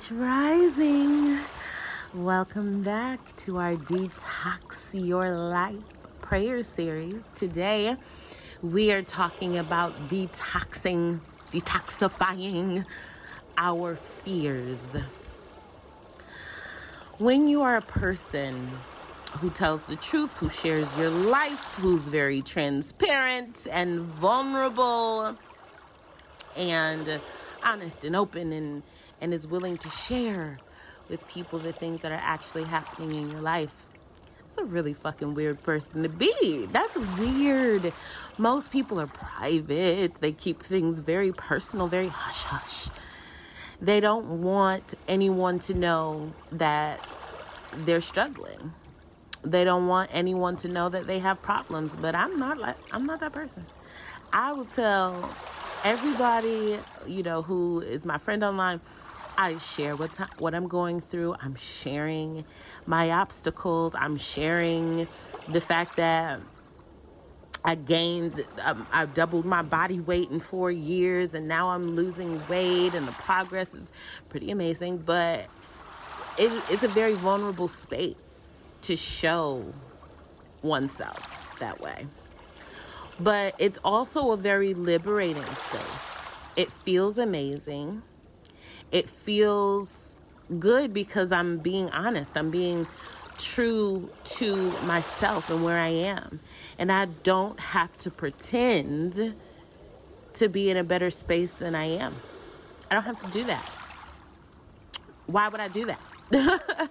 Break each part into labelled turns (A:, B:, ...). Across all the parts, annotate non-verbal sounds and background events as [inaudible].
A: H Rising. Welcome back to our Detox Your Life prayer series. Today, we are talking about detoxing, detoxifying our fears. When you are a person who tells the truth, who shares your life, who's very transparent and vulnerable and honest and open and and is willing to share with people the things that are actually happening in your life. It's a really fucking weird person to be. That's weird. Most people are private. They keep things very personal, very hush hush. They don't want anyone to know that they're struggling. They don't want anyone to know that they have problems, but I'm not like I'm not that person. I will tell everybody, you know, who is my friend online, I share what what I'm going through. I'm sharing my obstacles. I'm sharing the fact that I gained, um, I've doubled my body weight in four years, and now I'm losing weight, and the progress is pretty amazing. But it, it's a very vulnerable space to show oneself that way. But it's also a very liberating space. It feels amazing it feels good because I'm being honest. I'm being true to myself and where I am. And I don't have to pretend to be in a better space than I am. I don't have to do that. Why would I do that? [laughs]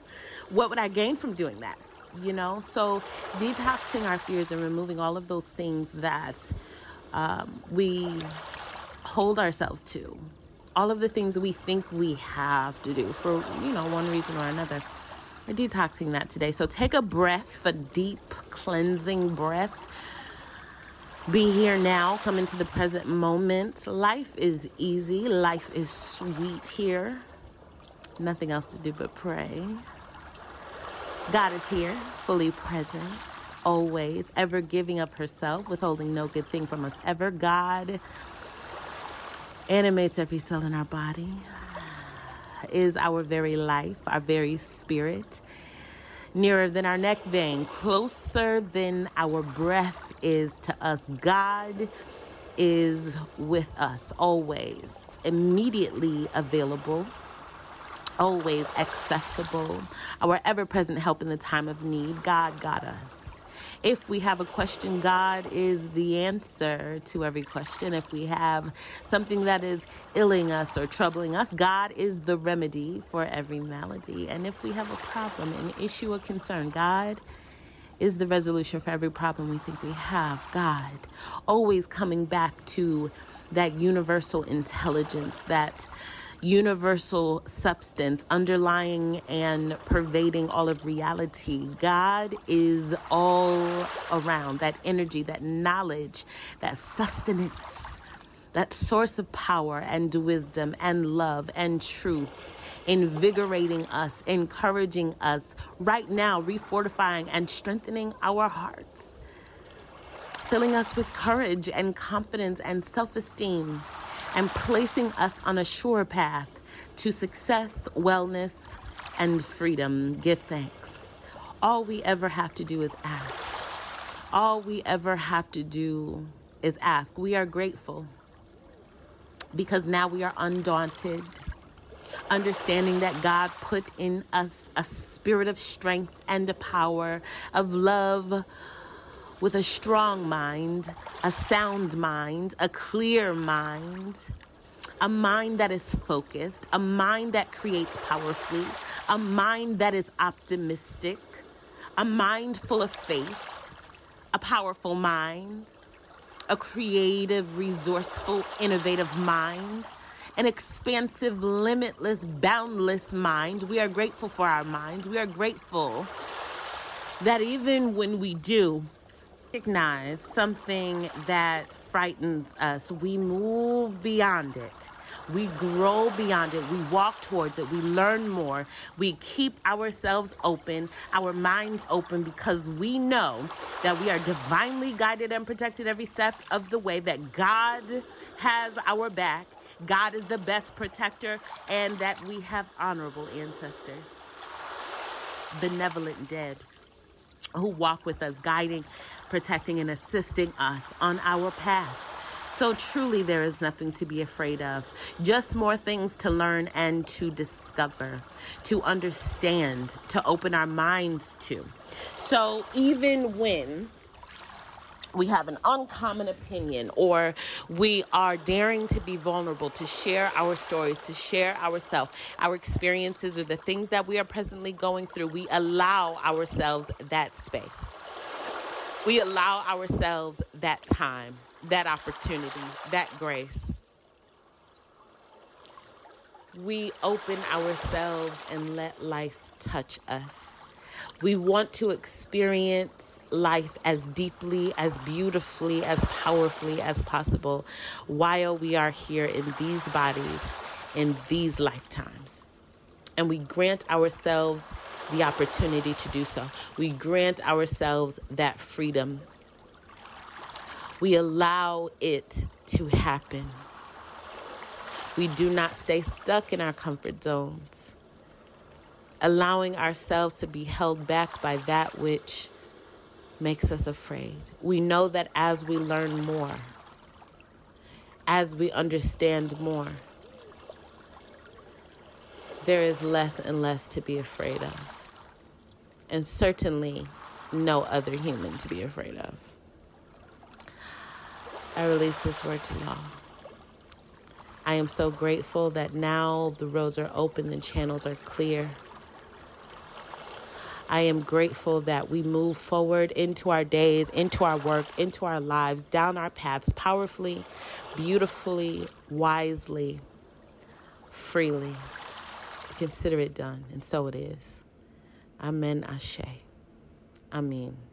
A: what would I gain from doing that? You know, so detoxing our fears and removing all of those things that um, we hold ourselves to all of the things we think we have to do for, you know, one reason or another. We're detoxing that today. So take a breath, a deep cleansing breath. Be here now, come into the present moment. Life is easy, life is sweet here. Nothing else to do but pray. God is here, fully present, always, ever giving up herself, withholding no good thing from us ever. God animates every cell in our body, is our very life, our very spirit. Nearer than our neck vein, closer than our breath is to us. God is with us always, immediately available, always accessible, our ever present help in the time of need. God got us. If we have a question, God is the answer to every question. If we have something that is illing us or troubling us, God is the remedy for every malady. And if we have a problem, an issue, or concern, God is the resolution for every problem we think we have. God, always coming back to that universal intelligence, that universal substance underlying and pervading all of reality. God is all around that energy, that knowledge, that sustenance, that source of power and wisdom and love and truth. Invigorating us, encouraging us right now, refortifying and strengthening our hearts, filling us with courage and confidence and self esteem and placing us on a sure path to success, wellness, and freedom. Give thanks. All we ever have to do is ask. All we ever have to do is ask. We are grateful because now we are undaunted, understanding that God put in us a spirit of strength and a power, of love with a strong mind, a sound mind, a clear mind, a mind that is focused, a mind that creates powerfully, a mind that is optimistic, a mind full of faith, a powerful mind, a creative, resourceful, innovative mind, an expansive, limitless, boundless mind. We are grateful for our minds. We are grateful that even when we do recognize something that frightens us, we move beyond it. We grow beyond it. We walk towards it. We learn more. We keep ourselves open, our minds open, because we know that we are divinely guided and protected every step of the way, that God has our back God is the best protector, and that we have honorable ancestors, benevolent dead who walk with us, guiding, protecting, and assisting us on our path. So truly, there is nothing to be afraid of. Just more things to learn and to discover, to understand, to open our minds to. So even when we have an uncommon opinion or we are daring to be vulnerable to share our stories to share ourselves our experiences or the things that we are presently going through we allow ourselves that space we allow ourselves that time that opportunity that grace we open ourselves and let life touch us we want to experience life as deeply, as beautifully, as powerfully as possible while we are here in these bodies, in these lifetimes. And we grant ourselves the opportunity to do so. We grant ourselves that freedom. We allow it to happen. We do not stay stuck in our comfort zones, allowing ourselves to be held back by that which makes us afraid. We know that as we learn more, as we understand more, there is less and less to be afraid of. And certainly no other human to be afraid of. I release this word to y'all. I am so grateful that now the roads are open, and channels are clear. I am grateful that we move forward into our days, into our work, into our lives, down our paths powerfully, beautifully, wisely, freely. Consider it done, and so it is. Amen. Ashe. Amen.